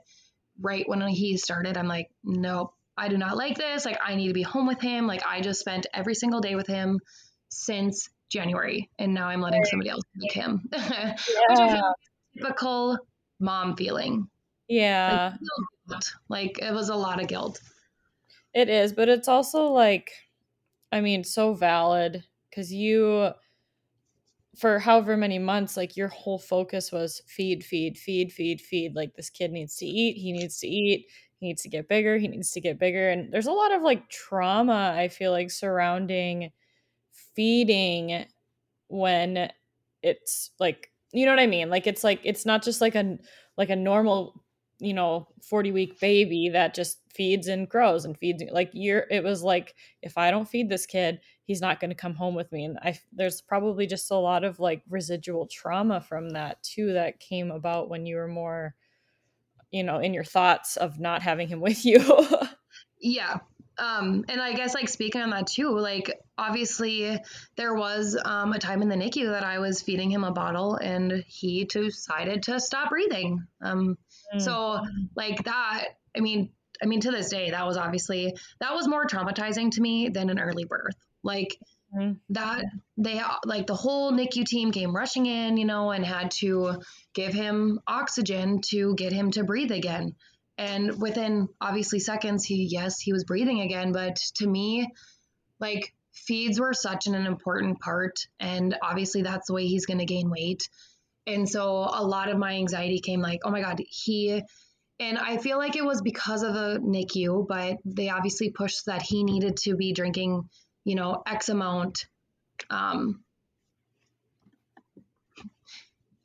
right when he started, I'm like, nope, I do not like this. Like, I need to be home with him. Like, I just spent every single day with him. since January, and now I'm letting somebody else make him. Yeah. (laughs) Which I feel like typical mom feeling. Yeah. Like, like it was a lot of guilt. It is, but it's also like, I mean, so valid because you, for however many months, like your whole focus was feed, feed, feed, feed, feed. Like this kid needs to eat, he needs to eat, he needs to get bigger, he needs to get bigger. And there's a lot of like trauma, I feel like, surrounding feeding when it's like, you know what I mean? Like it's like, it's not just like a, like a normal you know 40 week baby that just feeds and grows and feeds like you're it was like if i don't feed this kid he's not going to come home with me and i there's probably just a lot of like residual trauma from that too that came about when you were more you know in your thoughts of not having him (laughs) with you Yeah. Um, and I guess like speaking on that too, like obviously there was um, a time in the NICU that I was feeding him a bottle and he decided to stop breathing. Um, Mm. so like that, I mean, I mean to this day, that was obviously that was more traumatizing to me than an early birth. Like Mhm. that they like the whole NICU team came rushing in, you know, and had to give him oxygen to get him to breathe again. And within obviously seconds, he yes, he was breathing again. But to me, like feeds were such an important part, and obviously that's the way he's going to gain weight. And so a lot of my anxiety came like, oh my god, he. And I feel like it was because of the NICU, but they obviously pushed that he needed to be drinking, you know, X amount um,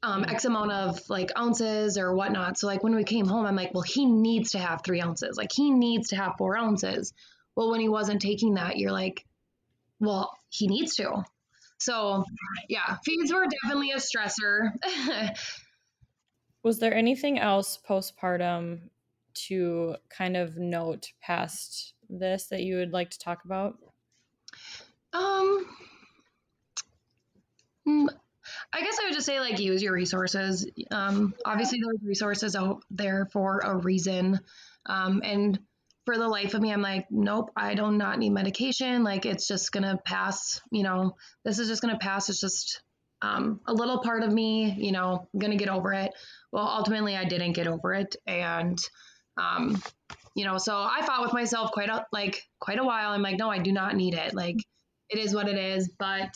um, X amount of like ounces or whatnot. So like when we came home, I'm like, well, he needs to have three ounces. Like he needs to have four ounces. Well, when he wasn't taking that, you're like, well, he needs to. So yeah, feeds were definitely a stressor. (laughs) was there anything else postpartum to kind of note past this that you would like to talk about um, mm, I guess I would just say like use your resources. Um, obviously there's resources out there for a reason. Um, and for the life of me, I'm like, nope, I do not need medication. Like it's just gonna pass. You know, this is just gonna pass. It's just um, a little part of me. You know, gonna get over it. Well, ultimately, I didn't get over it, and um, you know, so I fought with myself quite a like quite a while. I'm like, no, I do not need it. Like it is what it is. But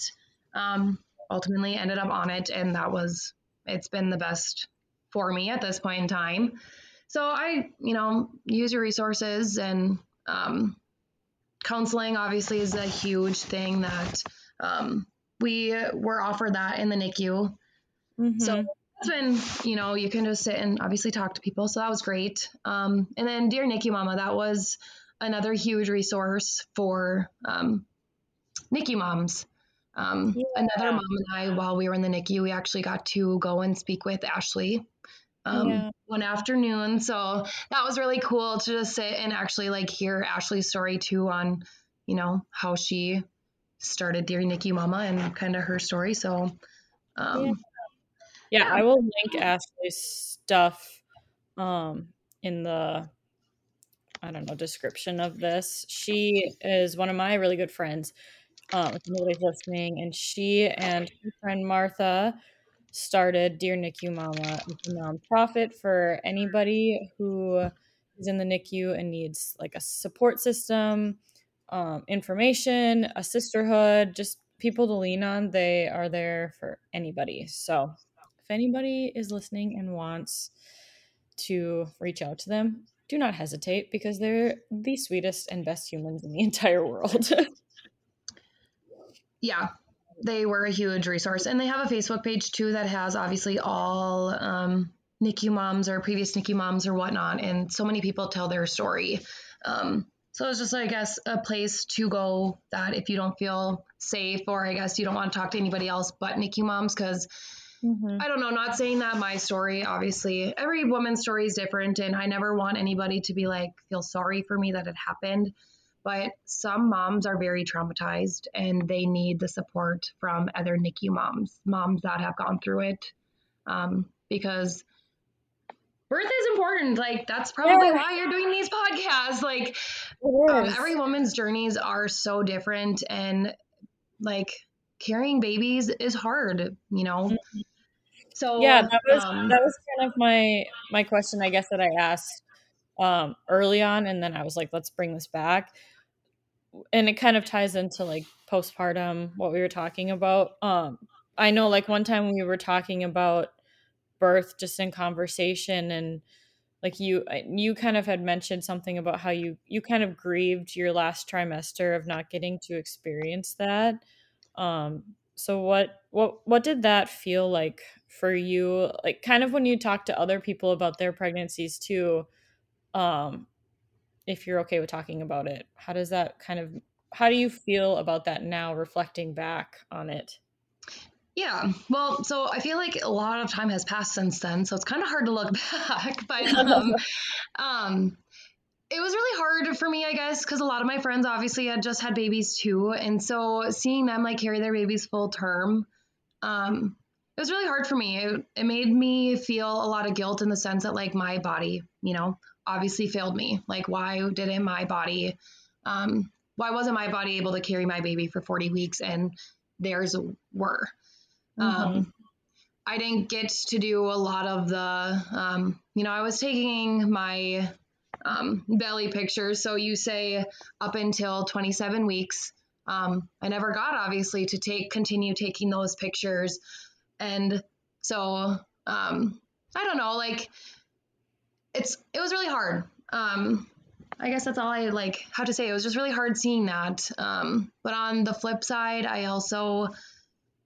um, ultimately, ended up on it, and that was it's been the best for me at this point in time. So I, you know, use your resources and um, counseling obviously is a huge thing that um, we were offered that in the NICU. So it's been, you know, you can just sit and obviously talk to people. So that was great. Um, and then Dear NICU Mama, that was another huge resource for um, NICU moms. Um, Another mom and I, while we were in the NICU, we actually got to go and speak with Ashley um, Yeah. one afternoon. So that was really cool to just sit and actually like hear Ashley's story too on, you know, how she started Dear NICU Mama and kind of her story. So, um, Yeah. Yeah, I will link Ashley's stuff um in the I don't know description of this. She is one of my really good friends. Um, if anybody's listening, and she and her friend Martha started Dear NICU Mama, a nonprofit for anybody who is in the NICU and needs like a support system, um, information, a sisterhood, just people to lean on. They are there for anybody. So if anybody is listening and wants to reach out to them, do not hesitate because they're the sweetest and best humans in the (laughs) entire world. yeah, they were a huge resource. And they have a Facebook page too that has obviously all um, NICU moms or previous NICU moms or whatnot. And so many people tell their story. Um, so it's just, I guess, a place to go that if you don't feel safe or I guess you don't want to talk to anybody else but NICU moms, because Mhm. I don't know, not saying that my story, obviously, every woman's story is different. And I never want anybody to be like, feel sorry for me that it happened. But some moms are very traumatized and they need the support from other NICU moms, moms that have gone through it. Um, because birth is important. Like, that's probably Yeah. why you're doing these podcasts. Like, um, every woman's journeys are so different and like carrying babies is hard, you know. Mm-hmm. So yeah, that was um, that was kind of my my question, I guess, that I asked um, early on, and then I was like, let's bring this back, and it kind of ties into like postpartum, what we were talking about. Um, I know, like one time we were talking about birth just in conversation, and like you you kind of had mentioned something about how you you kind of grieved your last trimester of not getting to experience that um so what what what did that feel like for you like kind of when you talk to other people about their pregnancies too um if you're okay with talking about it how does that kind of how do you feel about that now reflecting back on it yeah, well, so I feel like a lot of time has passed since then, so it's kind of hard to look (laughs) back. But (laughs) um, um, it was really hard for me, I guess, because a lot of my friends obviously had just had babies too, and so seeing them like carry their babies full term, um, it was really hard for me. It, it made me feel a lot of guilt in the sense that like my body, you know, obviously failed me. Like, why didn't my body, um, why wasn't my body able to carry my baby for 40 weeks and theirs were? Mm-hmm. Um, I didn't get to do a lot of the, um, you know, I was taking my um, belly pictures. So you say up until 27 weeks. Um, I never got obviously to take continue taking those pictures, and so um, I don't know. Like it's it was really hard. Um, I guess that's all I like how to say. It was just really hard seeing that. Um, but on the flip side, I also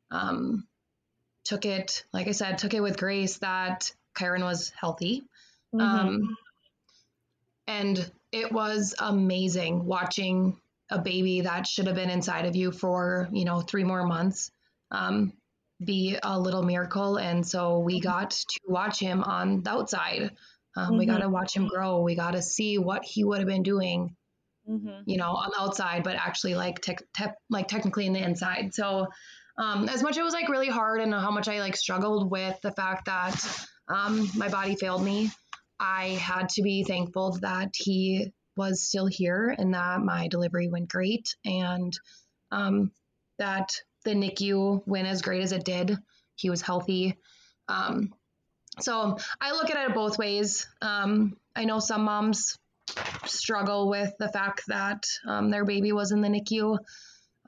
um, took it, like I said, took it with grace that Kyron was healthy. Mm-hmm. Um, and it was amazing watching a baby that should have been inside of you for, you know, three more months um, be a little miracle. And so we mm-hmm. got to watch him on the outside. Um, mm-hmm. We got to watch him grow. We got to see what he would have been doing, mm-hmm. you know, on the outside, but actually like te- te- like technically in the inside. So um, as much as it was like really hard and how much I like struggled with the fact that um, my body failed me, I had to be thankful that he was still here and that my delivery went great and um, that the NICU went as great as it did. He was healthy. Um, so I look at it both ways. Um, I know some moms struggle with the fact that um, their baby was in the NICU.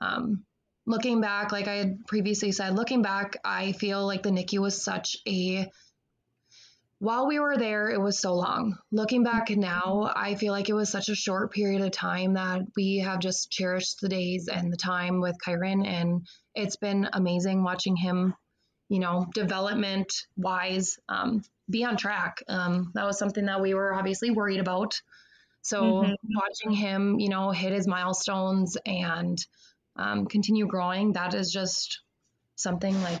Um, looking back, like I had previously said, looking back, I feel like the NICU was such a while we were there, it was so long. Looking back now, I feel like it was such a short period of time that we have just cherished the days and the time with Kyron. And it's been amazing watching him, you know, development wise, um, be on track. Um, that was something that we were obviously worried about. So mm-hmm. watching him, you know, hit his milestones and um, continue growing, that is just something like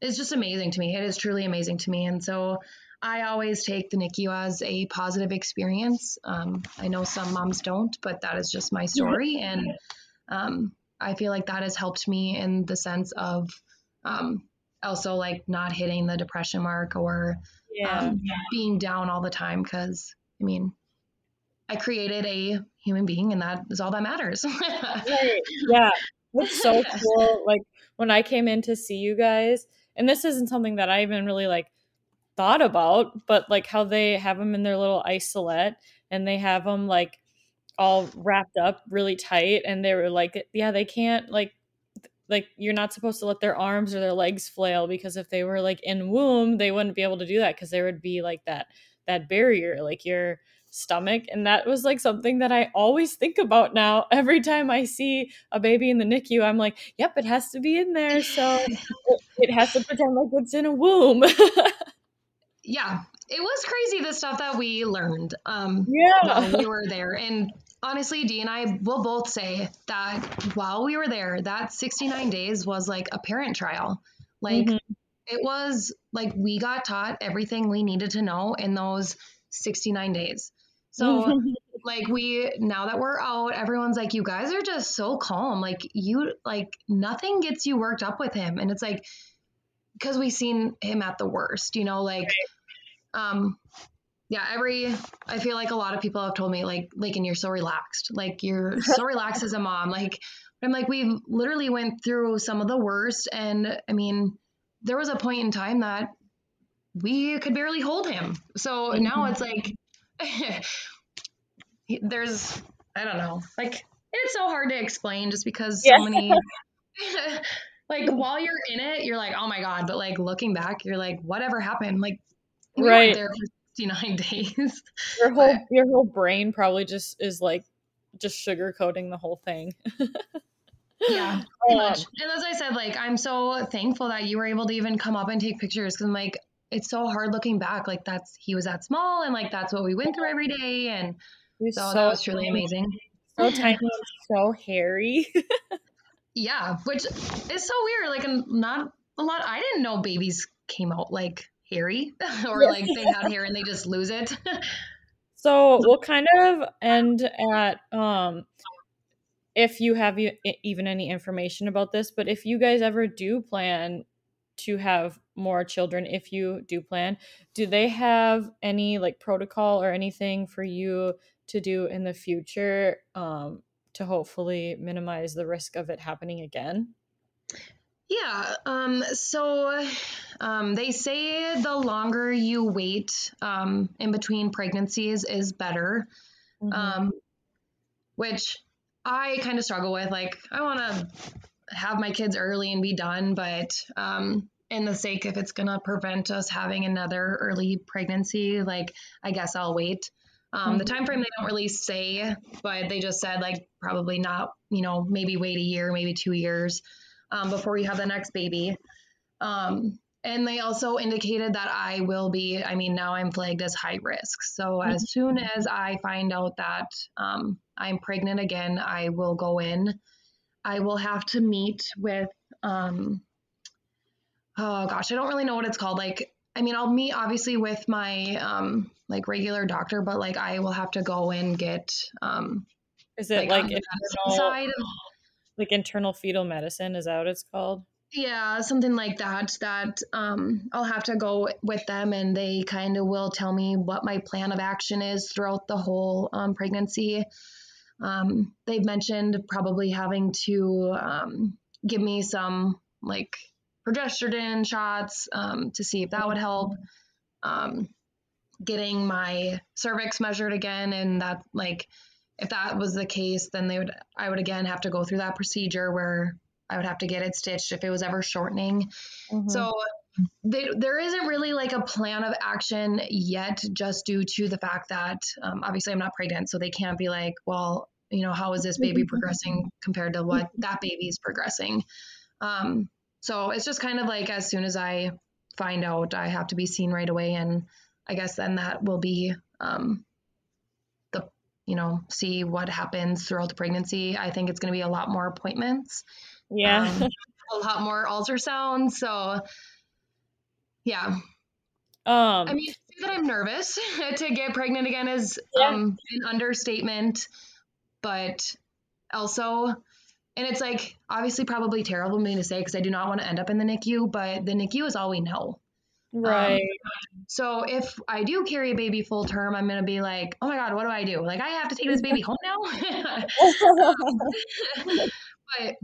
it's just amazing to me. It is truly amazing to me. And so I always take the NICU as a positive experience. Um, I know some moms don't, but that is just my story. And um, I feel like that has helped me in the sense of um, also like not hitting the depression mark or yeah. Um, being down all the time. Cause I mean, I created a human being and that is all that matters. (laughs) right. Yeah. It's so (laughs) cool. Like when I came in to see you guys, and this isn't something that I even really like thought about, but like how they have them in their little isolette and they have them like all wrapped up really tight and they were like yeah they can't like like you're not supposed to let their arms or their legs flail because if they were like in womb they wouldn't be able to do that because there would be like that that barrier like your stomach. And that was like something that I always think about now. (laughs) Every time I see a baby in the NICU I'm like yep it has to be in there. So it has to pretend like it's in a womb. (laughs) Yeah. It was crazy the stuff that we learned um yeah. we (laughs) were there. And honestly Dee and I will both say that while we were there that 69 days was like a parent trial like mm-hmm. it was like we got taught everything we needed to know in those 69 days so (laughs) like we now that we're out, everyone's like, you guys are just so calm. Like you like nothing gets you worked up with him. And it's like because we've seen him at the worst, you know, like um yeah, every I feel like a lot of people have told me like like and you're so relaxed. Like you're (laughs) so relaxed as a mom. Like I'm like, we literally went through some of the worst. And I mean, there was a point in time that we could barely hold him. So now mm-hmm. it's like, (laughs) there's, I don't know, like, it's so hard to explain just because Yeah. so many, (laughs) like, while you're in it, you're like, oh my God. But like, looking back, you're like, whatever happened? Like, we Right. there for 69 (laughs) days. Your whole But- your whole brain probably just is like just sugarcoating the whole thing. Yeah, (laughs) pretty Um, much. And as I said, like I'm so thankful that you were able to even come up and take pictures because I'm like, it's so hard looking back. Like that's he was that small, and like that's what we went through every day, and You're so, that was truly amazing. So (laughs) tiny and so hairy. Yeah, which is so weird. Like not a lot. I didn't know babies came out like hairy (laughs) or Yeah. like they had hair and they just lose it. So (laughs) we'll kind of end at um if you have even any information about this, but if you guys ever do plan to have more children, if you do plan, do they have any like protocol or anything for you to do in the future um to hopefully minimize the risk of it happening again? Yeah. Um, so um, they say the longer you wait um, in between pregnancies is better. Mm-hmm. um, which I kind of struggle with. Like, I want to have my kids early and be done, but um, in the sake if it's gonna prevent us having another early pregnancy, like I guess I'll wait. Um, The Mhm. time frame they don't really say, but they just said like probably not, you know, maybe wait a year, maybe two years um, before you have the next baby. Um, and they also indicated that I will be, I mean, now I'm flagged as high risk. So as soon as I find out that um, I'm pregnant again, I will go in. I will have to meet with, um, oh gosh, I don't really know what it's called. Like, I mean, I'll meet obviously with my um, like regular doctor, but like I will have to go and get um, Is it like, like, internal, side (gasps) (gasps) of like internal fetal medicine? Is that what it's called? Yeah, something like that. That um, I'll have to go with them, and they kind of will tell me what my plan of action is throughout the whole um, pregnancy. Um, they've mentioned probably having to um, give me some like progesterone shots um, to see if that would help. Um, getting my cervix measured again, and that like if that was the case, then they would I would again have to go through that procedure where I would have to get it stitched if it was ever shortening. So they, there isn't really like a plan of action yet, just due to the fact that um, obviously I'm not pregnant, so they can't be like, well, you know, how is this baby progressing compared to what that baby is progressing? Um, so it's just kind of like as soon as I find out, I have to be seen right away, and I guess then that will be um, you know see what happens throughout the pregnancy. I think it's going to be a lot more appointments yeah. um, (laughs) a lot more ultrasounds. So, yeah. um I mean, that I'm nervous (laughs) to get pregnant again is Yeah. um, an understatement, but also, and it's like obviously probably terrible of me to say because I do not want to end up in the NICU, but the NICU is all we know. Right. So if I do carry a baby full term, I'm gonna be like, oh my god, what do I do? Like I have to take this baby home now. (laughs) but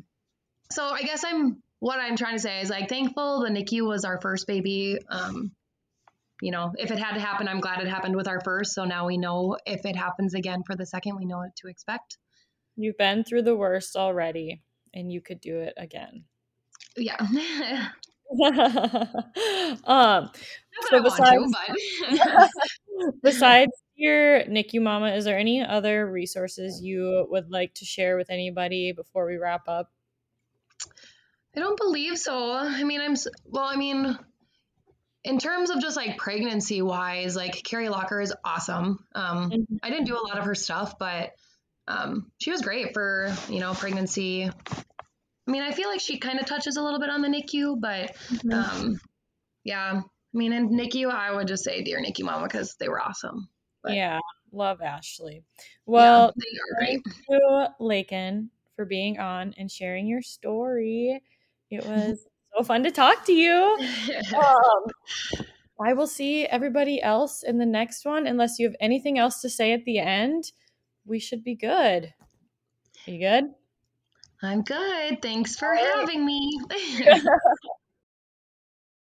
so I guess I'm what I'm trying to say is like thankful the NICU was our first baby. Um, you know, if it had to happen, I'm glad it happened with our first. So now we know if it happens again for the second, we know what to expect. You've been through the worst already, and you could do it again. Yeah. (laughs) (laughs) um, So that I want to, besides your (laughs) (laughs) NICU mama, is there any other resources you would like to share with anybody before we wrap up? I don't believe so. I mean, I'm well. I mean, in terms of just like pregnancy wise, like Carrie Locker is awesome. Um, Mhm. I didn't do a lot of her stuff, but um, she was great for you know pregnancy. I mean, I feel like she kind of touches a little bit on the NICU, but um, yeah. I mean, in NICU, I would just say dear NICU mama because they were awesome. but- yeah, love Ashley. Yeah, Well, great. thank you, Laken, for being on and sharing your story. It was (laughs) so fun to talk to you. (laughs) Um, I will see everybody else in the next one. Unless you have anything else to say at the end, we should be good. Are you good? I'm good. Thanks for having me. (laughs) (laughs)